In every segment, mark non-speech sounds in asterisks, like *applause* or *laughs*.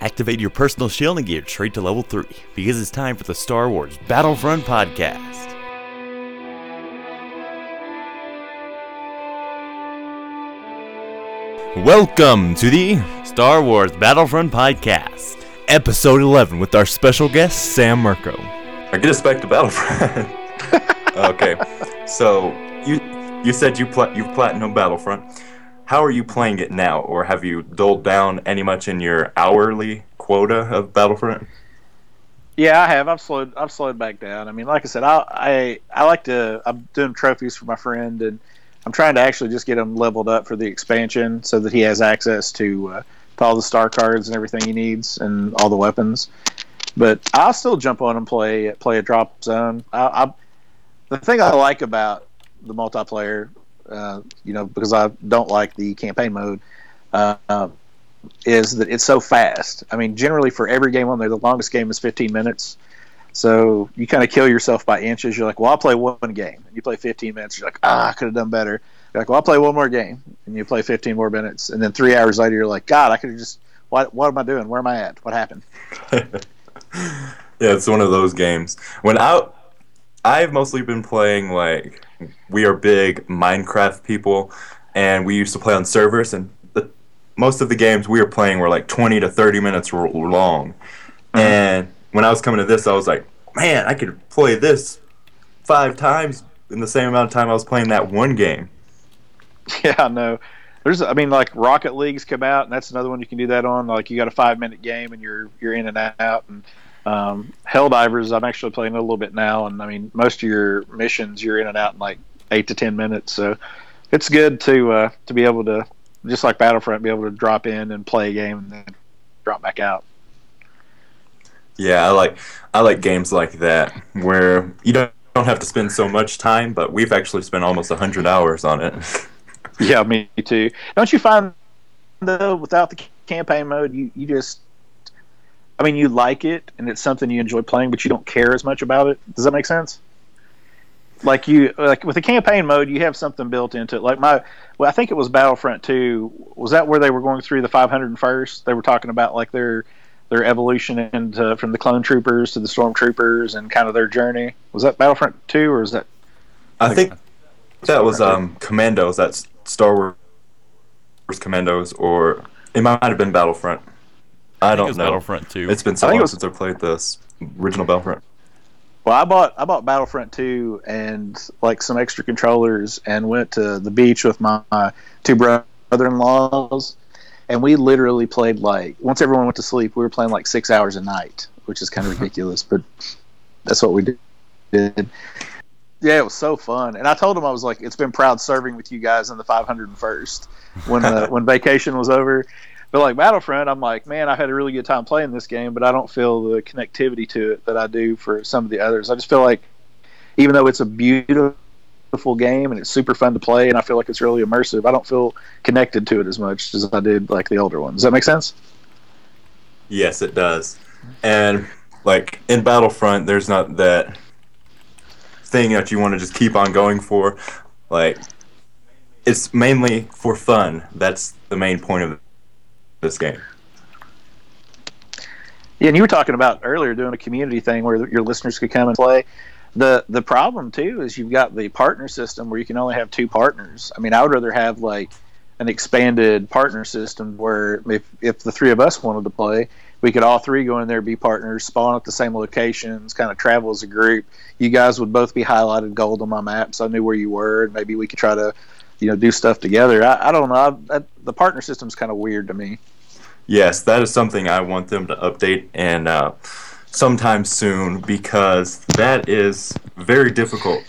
activate your personal shielding gear straight to level 3 because it's time for the Star Wars Battlefront podcast. Welcome to the Star Wars Battlefront podcast, episode 11 with our special guest Sam Mirko. I get us back to Battlefront. *laughs* okay, so you you said you pla- you've platinum Battlefront. How are you playing it now, or have you doled down any much in your hourly quota of Battlefront? Yeah, I have. I've slowed. I've slowed back down. I mean, like I said, I I, I like to. I'm doing trophies for my friend, and I'm trying to actually just get him leveled up for the expansion, so that he has access to, uh, to all the star cards and everything he needs, and all the weapons. But I'll still jump on and play play a drop zone. I, I the thing I like about the multiplayer, uh, you know, because I don't like the campaign mode. Uh, is that it's so fast. I mean, generally for every game on there, the longest game is 15 minutes. So you kind of kill yourself by inches. You're like, well, I'll play one game. And you play 15 minutes. You're like, ah, I could have done better. You're like, well, I'll play one more game. And you play 15 more minutes. And then three hours later, you're like, God, I could have just, what, what am I doing? Where am I at? What happened? *laughs* yeah, it's one of those games. When I, I've mostly been playing like, we are big Minecraft people. And we used to play on servers. And the, most of the games we were playing were like 20 to 30 minutes long. Mm-hmm. And when I was coming to this, I was like, man, I could play this five times in the same amount of time I was playing that one game. *laughs* Yeah, I know. There's, I mean, like Rocket League's come out, and that's another one you can do that on. Like you got a five minute game, and you're you're in and out. And um, Helldivers, I'm actually playing a little bit now, and I mean, most of your missions you're in and out in like eight to ten minutes. So it's good to uh, to be able to, just like Battlefront, be able to drop in and play a game and then drop back out. Yeah, I like I like games like that where you don't don't have to spend so much time, but we've actually spent almost hundred hours on it. *laughs* yeah, me too. Don't you find though without the campaign mode, you you just I mean, you like it and it's something you enjoy playing, but you don't care as much about it. Does that make sense? Like you, like with the campaign mode, you have something built into it. Like my, well, I think it was Battlefront Two. Was that where they were going through the 501st? They were talking about like their their evolution into from the clone troopers to the stormtroopers and kind of their journey. Was that Battlefront Two or is that? I think that was um, Commandos. That's Star Wars Commandos, or it might have been Battlefront. I, I don't know. Battlefront 2. It's been so long was, since I played this original Battlefront. Well, I bought I bought Battlefront 2 and like some extra controllers and went to the beach with my, my two brother-in-laws and we literally played like once everyone went to sleep, we were playing like six hours a night, which is kind of *laughs* ridiculous, but that's what we did. Yeah, it was so fun, and I told him I was like, "It's been proud serving with you guys in the 501st when the, uh, *laughs* when vacation was over." But like Battlefront, I'm like, man, I had a really good time playing this game, but I don't feel the connectivity to it that I do for some of the others. I just feel like, even though it's a beautiful game and it's super fun to play and I feel like it's really immersive. I don't feel connected to it as much as I did like the older ones. Does that make sense? Yes, it does. And like in Battlefront, there's not that thing that you want to just keep on going for. Like it's mainly for fun. That's the main point of this game. Yeah, and you were talking about earlier doing a community thing where your listeners could come and play the the problem too is you've got the partner system where you can only have two partners. I mean, I would rather have like an expanded partner system where if if the three of us wanted to play, we could all three go in there, be partners, spawn at the same locations, kind of travel as a group. You guys would both be highlighted gold on my map, so I knew where you were, and maybe we could try to, you know, do stuff together. I, I don't know. I, I, the partner system's kind of weird to me. Yes, that is something I want them to update and. Uh, sometime soon because that is very difficult.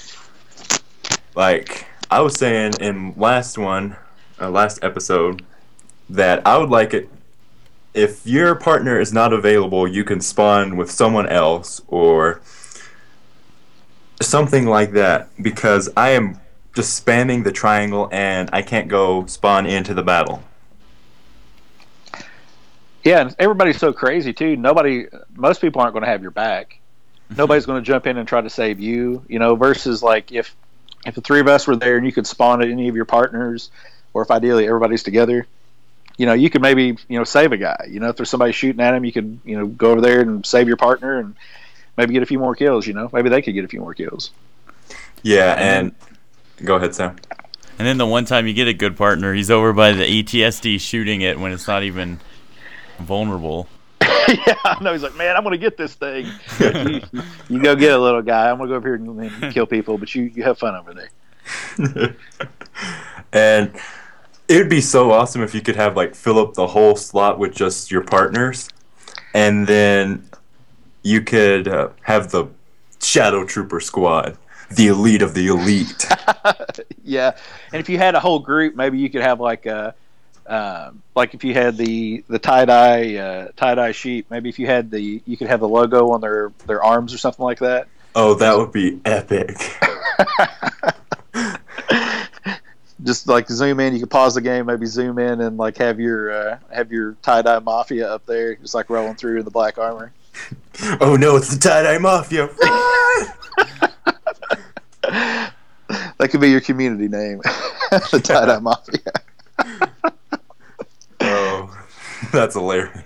Like I was saying in last one, uh, last episode, that I would like it if your partner is not available, you can spawn with someone else or something like that because I am just spamming the triangle and I can't go spawn into the battle. Yeah, and everybody's so crazy too. Nobody, most people aren't going to have your back. *laughs* Nobody's going to jump in and try to save you. You know, versus like if if the three of us were there and you could spawn at any of your partners, or if ideally everybody's together, you know, you could maybe you know save a guy. You know, if there's somebody shooting at him, you could you know go over there and save your partner and maybe get a few more kills. You know, maybe they could get a few more kills. Yeah, and go ahead, Sam. And then the one time you get a good partner, he's over by the AT-ST shooting it when it's not even vulnerable. *laughs* yeah, I know. He's like, man, I'm gonna get this thing. *laughs* you, you go get a little guy. I'm gonna go over here and, and kill people, but you you have fun over there. *laughs* and it would be so awesome if you could have like fill up the whole slot with just your partners, and then you could uh, have the Shadow Trooper squad, the elite of the elite. *laughs* yeah, and if you had a whole group, maybe you could have like a. Uh, like if you had the the tie dye uh, tie dye sheep, maybe if you had the you could have the logo on their their arms or something like that. Oh, that would be epic. *laughs* *laughs* Just like zoom in, you could pause the game, maybe zoom in and like have your uh, have your tie dye mafia up there, just like rolling through in the black armor. oh no, it's the tie dye mafia! That could be your community name, *laughs* the tie dye *laughs* mafia. *laughs* oh, that's hilarious.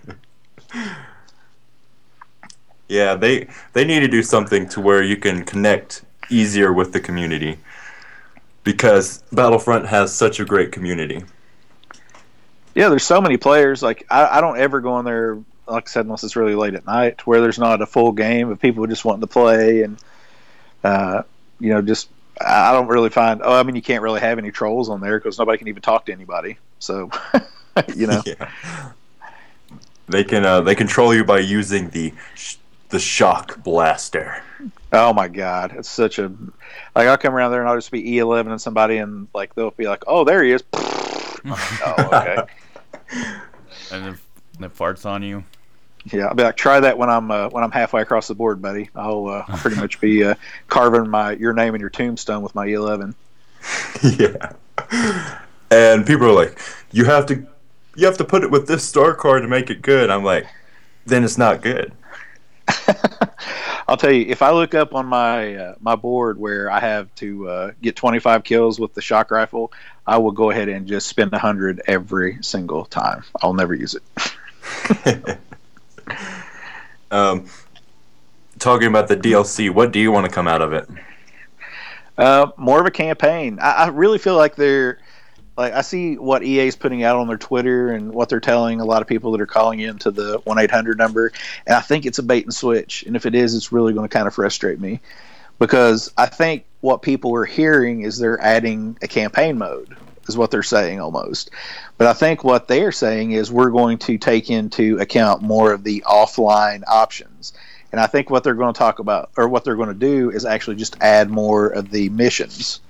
Yeah, they they need to do something to where you can connect easier with the community because Battlefront has such a great community. Yeah, there's so many players. Like I, I don't ever go on there, like I said, unless it's really late at night, where there's not a full game of people just wanting to play, and uh, you know, just I don't really find. Oh, I mean, you can't really have any trolls on there because nobody can even talk to anybody. So, *laughs* you know, *laughs* Yeah. They can uh, they control you by using the sh- the shock blaster. oh my god, it's such a like I'll come around there and I'll just be E11 and somebody and like they'll be like, oh, there he is. *laughs* Oh, okay. And then and it farts on you. Yeah, I'll be like, try that when I'm uh, when I'm halfway across the board, buddy. I'll, uh, *laughs* pretty much be uh, carving my your name in your tombstone with my E11. *laughs* yeah. And people are like, you have to you have to put it with this star card to make it good. I'm like, then it's not good. *laughs* I'll tell you, if I look up on my uh, my board where I have to uh, get 25 kills with the shock rifle, I will go ahead and just spend 100 every single time. I'll never use it. Um, talking about the DLC, what do you want to come out of it? Uh, more of a campaign. I, I really feel like they're like I see what EA is putting out on their Twitter and what they're telling a lot of people that are calling into the one eight hundred number, and I think it's a bait and switch. And if it is, it's really going to kind of frustrate me because I think what people are hearing is they're adding a campaign mode is what they're saying almost. But I think what they're saying is we're going to take into account more of the offline options. And I think what they're going to talk about or what they're going to do is actually just add more of the missions.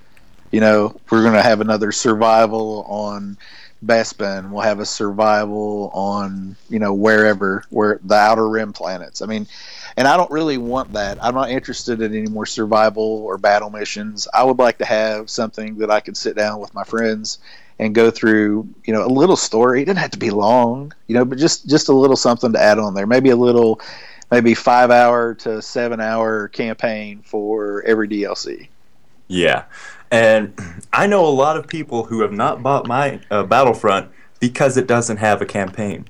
You know, we're going to have another survival on Bespin. We'll have a survival on, you know, wherever, where the outer rim planets. I mean, and I don't really want that. I'm not interested in any more survival or battle missions. I would like to have something that I could sit down with my friends and go through, you know, a little story. It doesn't have to be long, you know, but just just a little something to add on there. Maybe a little, maybe five hour to seven hour campaign for every DLC. Yeah, and *clears throat* I know a lot of people who have not bought my uh, Battlefront because it doesn't have a campaign,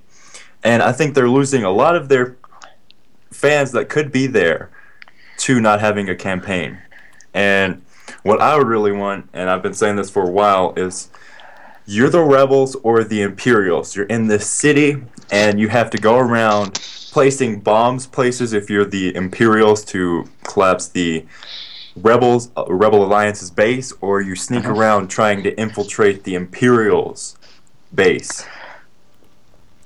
and I think they're losing a lot of their fans that could be there to not having a campaign. And what I would really want, and I've been saying this for a while, is you're the rebels or the Imperials. You're in this city, and you have to go around placing bombs places if you're the Imperials to collapse the rebels uh, rebel alliance's base or you sneak around trying to infiltrate the imperials base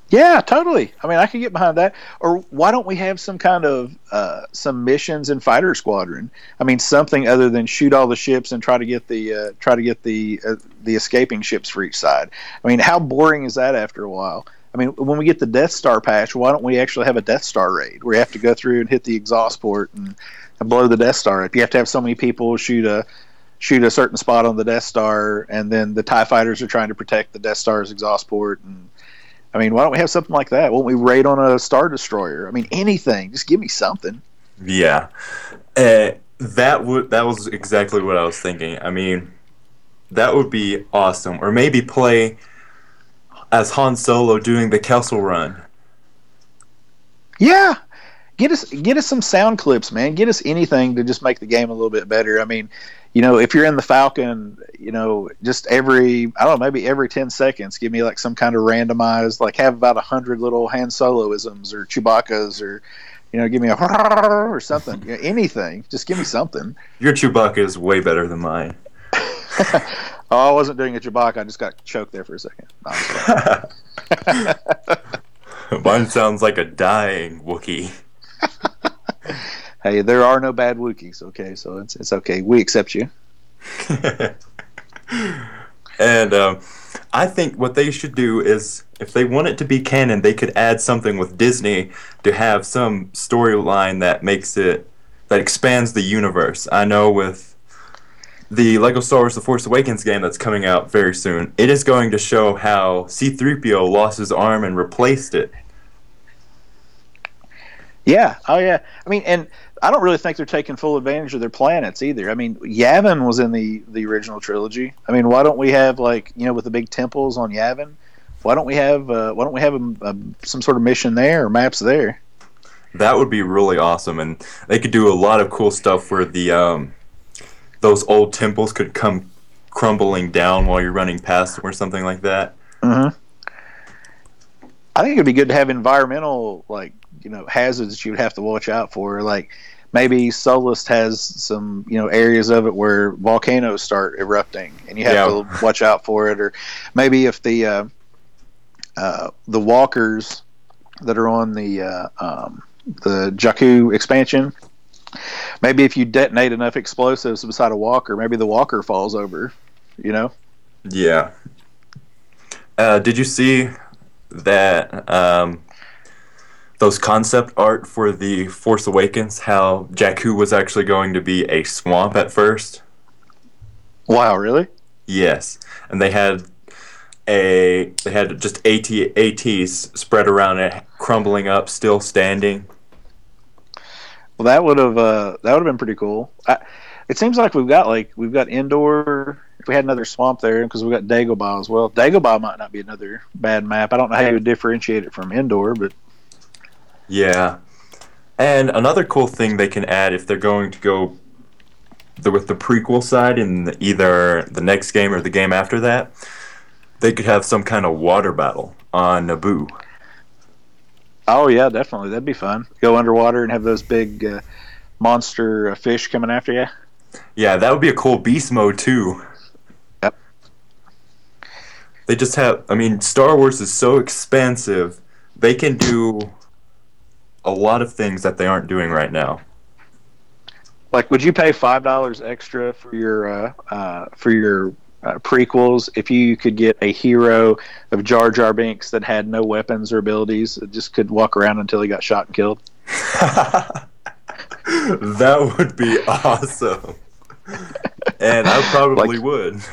Yeah, totally. I mean, I can get behind that. Or why don't we have some kind of uh, some missions in Fighter Squadron? I mean, something other than shoot all the ships and try to get the uh, try to get the uh, the escaping ships for each side. I mean, how boring is that after a while? I mean, when we get the Death Star patch, why don't we actually have a Death Star raid where you have to go through and hit the exhaust port and, and blow the Death Star up? You have to have so many people shoot a shoot a certain spot on the Death Star, and then the Tie Fighters are trying to protect the Death Star's exhaust port. And I mean, why don't we have something like that? Won't we raid on a Star Destroyer? I mean, anything. Just give me something. yeah uh, that would that was exactly what i was thinking i mean that would be awesome or maybe play as Han Solo doing the Kessel Run. Yeah, get us get us some sound clips, man. Get us anything to just make the game a little bit better. I mean, you know, if you're in the Falcon, you know, just every I don't know, maybe every ten seconds, give me like some kind of randomized, like have about a hundred little Han Soloisms or Chewbacca's or. You know, give me a *laughs* or something, you know, anything. Just give me something. Your Chewbacca is way better than mine. *laughs* oh, I wasn't doing a Chewbacca. I just got choked there for a second. No, *laughs* Mine sounds like a dying Wookiee. *laughs* hey, there are no bad Wookiees. Okay, so it's it's okay. We accept you. *laughs* and um, I think what they should do is, if they want it to be canon, they could add something with Disney to have some storyline that makes it that expands the universe. I know with the Lego Star Wars The Force Awakens game that's coming out very soon, it is going to show how C3PO lost his arm and replaced it. Yeah. Oh, yeah. I mean, and I don't really think they're taking full advantage of their planets either. I mean, Yavin was in the the original trilogy. I mean, why don't we have like you know with the big temples on Yavin? Why don't we have uh, why don't we have a, a, some sort of mission there or maps there? That would be really awesome, and they could do a lot of cool stuff where the um, those old temples could come crumbling down while you're running past them or something like that. Mm-hmm. I think it'd be good to have environmental like you know hazards that you would have to watch out for. Like maybe Sullust has some you know areas of it where volcanoes start erupting, and you have yeah. to watch out for it. Or maybe if the uh, uh, the walkers that are on the uh, um, the Jakku expansion, maybe if you detonate enough explosives beside a walker, maybe the walker falls over. You know. Yeah. Uh, did you see that um, those concept art for the Force Awakens, how Jakku was actually going to be a swamp at first. Wow, really? Yes, and they had a they had just AT ATs spread around it, crumbling up, still standing. Well, that would have uh, that would have been pretty cool. I, it seems like we've got like we've got Endor. If we had another swamp there, because we've got Dagobah as well. Dagobah might not be another bad map. I don't know how you would differentiate it from Endor, but yeah. And another cool thing they can add if they're going to go the, with the prequel side in the, either the next game or the game after that, they could have some kind of water battle on Naboo. Oh yeah, definitely. That'd be fun. Go underwater and have those big uh, monster uh, fish coming after you. Yeah, that would be a cool beast mode too. Yep. They just have. I mean, Star Wars is so expansive. They can do a lot of things that they aren't doing right now. Like, would you pay five dollars extra for your uh, uh, for your uh, prequels if you could get a hero of Jar Jar Binks that had no weapons or abilities, that just could walk around until he got shot and killed? *laughs* that would be awesome, and I probably like, would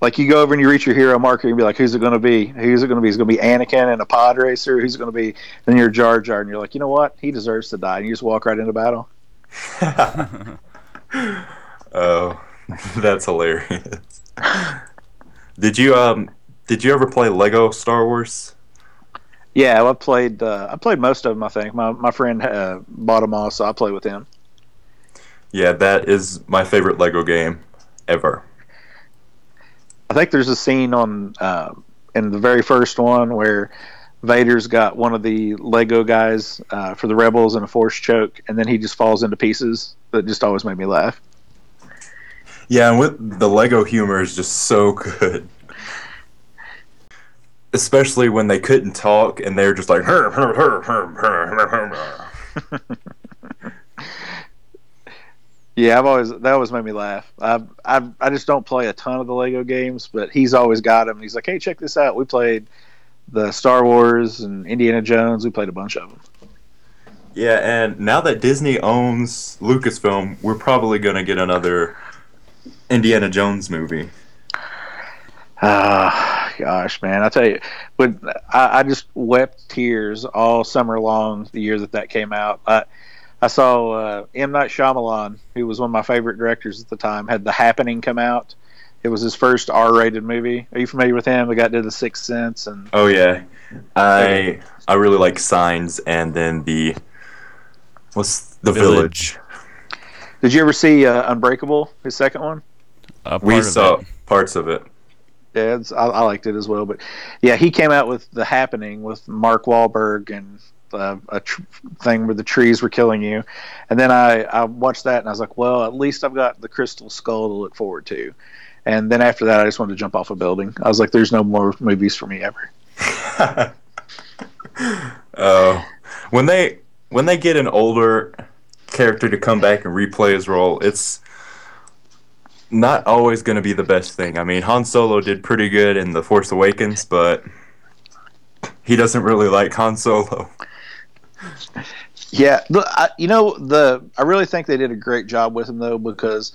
like you go over and you reach your hero marker and be like, who's it going to be? Who's it going to be? Is it going to be Anakin and a pod racer? Who's going to be? Then you're Jar Jar and you're like, you know what? He deserves to die. And you just walk right into battle. *laughs* oh, *laughs* that's hilarious. did you um did you ever play Lego Star Wars? Yeah, I played. Uh, I played most of them. I think my my friend uh, bought them all, so I play with him. Yeah, that is my favorite Lego game ever. I think there's a scene on uh, in the very first one where Vader's got one of the Lego guys uh, for the rebels in a force choke, and then he just falls into pieces. That just always made me laugh. Yeah, and with the Lego humor is just so good. Especially when they couldn't talk and they're just like her, her, her, her, her, her. Yeah, I've always that always made me laugh. I I I just don't play a ton of the Lego games, but he's always got them. He's like, "Hey, check this out. We played the Star Wars and Indiana Jones. We played a bunch of them." Yeah, and now that Disney owns Lucasfilm, we're probably going to get another Indiana Jones movie. Ah, uh, gosh, man! I tell you, but I, I, just wept tears all summer long the year that that came out. I, I saw uh, M Night Shyamalan, who was one of my favorite directors at the time, had The Happening come out, It was his first R-rated movie. Are you familiar with him? The guy that did The Sixth Sense and Oh yeah, I I really like Signs, and then the what's the Village. Village. Did you ever see uh, Unbreakable? His second one. Uh, part We of saw it. parts of it. Yeah, it's, I, I liked it as well. But yeah, he came out with The Happening with Mark Wahlberg and uh, a tr- thing where the trees were killing you. And then I, I watched that and I was like, well, at least I've got the Crystal Skull to look forward to. And then after that, I just wanted to jump off a building. I was like, there's no more movies for me ever. Oh, *laughs* when they when they get an older character to come back and replay his role, it's not always going to be the best thing. I mean, Han Solo did pretty good in The Force Awakens, but he doesn't really like Han Solo. Yeah, I, you know the I really think they did a great job with him though because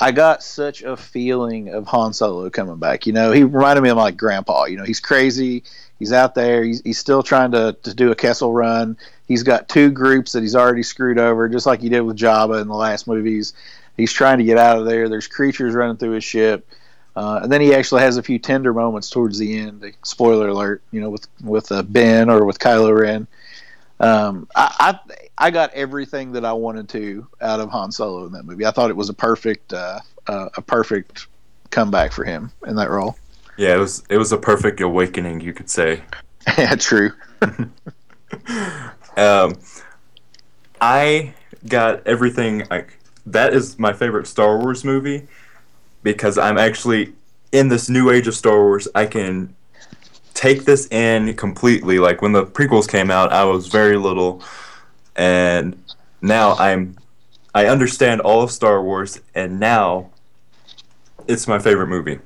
I got such a feeling of Han Solo coming back. You know, he reminded me of like Grandpa. You know, he's crazy. He's out there. He's, he's still trying to, to do a Kessel run. He's got two groups that he's already screwed over, just like he did with Jabba in the last movies. He's trying to get out of there. There's creatures running through his ship. Uh, and then he actually has a few tender moments towards the end. Spoiler alert, you know, with with uh, Ben or with Kylo Ren. Um, I, I I got everything that I wanted to out of Han Solo in that movie. I thought it was a perfect uh, uh, a perfect comeback for him in that role. Yeah, it was it was a perfect awakening, you could say. *laughs* yeah, true. *laughs* Um, I got everything. Like that is my favorite Star Wars movie because I'm actually in this new age of Star Wars. I can take this in completely. Like when the prequels came out, I was very little, and now I'm I understand all of Star Wars, and now it's my favorite movie.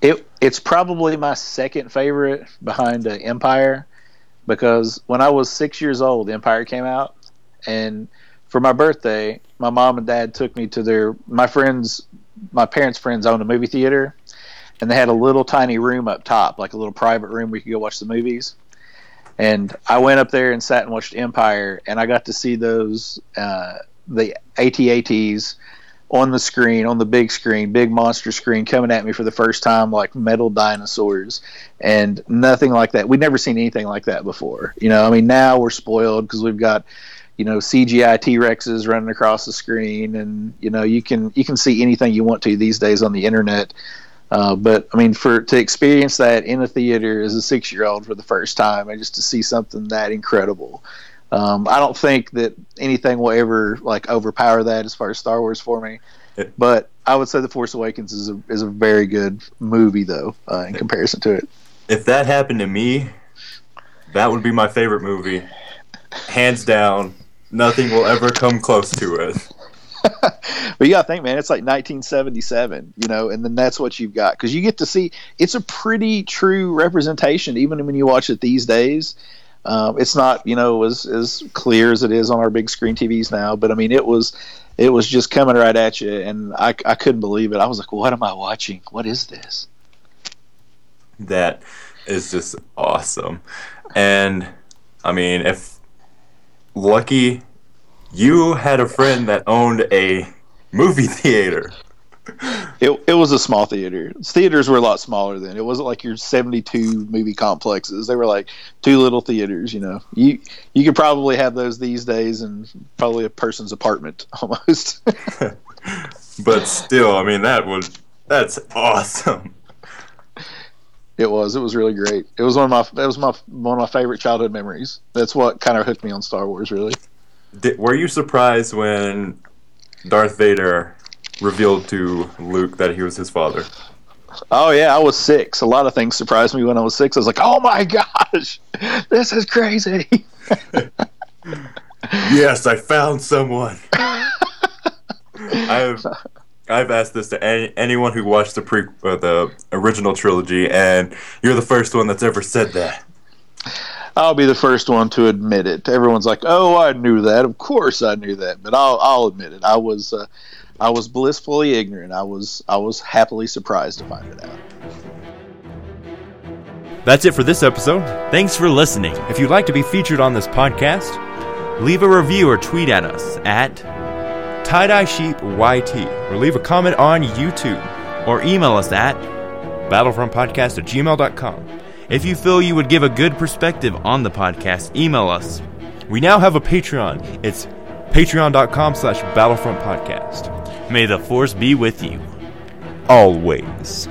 It it's probably my second favorite behind uh, Empire because when I was six years old, Empire came out, and for my birthday, my mom and dad took me to their my friends, my parents' friends owned a movie theater, and they had a little tiny room up top, like a little private room where you could go watch the movies. And I went up there and sat and watched Empire, and I got to see those uh, the AT-ATs on the screen, on the big screen, big monster screen, coming at me for the first time, like metal dinosaurs, and nothing like that. We'd never seen anything like that before. You know, I mean, now we're spoiled because we've got, you know, CGI T Rexes running across the screen, and you know, you can you can see anything you want to these days on the internet. Uh, but I mean, for to experience that in a theater as a six year old for the first time, and just to see something that incredible. Um, I don't think that anything will ever like overpower that as far as Star Wars for me. It- But I would say The Force Awakens is a is a very good movie though uh, in comparison to it. If that happened to me, that would be my favorite movie, hands down. Nothing will ever come close to it. *laughs* But you got to think, man, it's like 1977, you know, and then that's what you've got because you get to see it's a pretty true representation, even when you watch it these days. Um, it's not, you know, as as clear as it is on our big screen TVs now, but I mean, it was it was just coming right at you, and I I couldn't believe it. I was like, what am I watching? What is this? That is just awesome. And I mean, if lucky you had a friend that owned a movie *laughs* theater. It, it was a small theater. Theaters were a lot smaller then. It wasn't like your 72 movie complexes. They were like two little theaters, you know. You you could probably have those these days in probably a person's apartment *laughs* almost. *laughs* But still, I mean that was that's awesome. It was. It was really great. It was one of my that was my one of my favorite childhood memories. That's what kind of hooked me on Star Wars really. Did, were you surprised when Darth Vader revealed to Luke that he was his father? Oh yeah, I was 6. A lot of things surprised me when I was 6. I was like, "Oh my *laughs* gosh. This is crazy." *laughs* Yes, I found someone. *laughs* I've I've asked this to any, anyone who watched the pre uh, the original trilogy, and you're the first one that's ever said that. I'll be the first one to admit it. Everyone's like, "Oh, I knew that. Of course, I knew that." But I'll, I'll admit it. I was, uh, I was blissfully ignorant. I was, I was happily surprised to find it out. That's it for this episode. Thanks for listening. If you'd like to be featured on this podcast, leave a review or tweet at us at Tie Dye Sheep YT or leave a comment on YouTube. Or email us at Battlefrontpodcast at gmail.com. if you feel you would give a good perspective on the podcast, email us. We now have a Patreon. It's patreon.com slash Battlefront Podcast. May the force be with you. Always.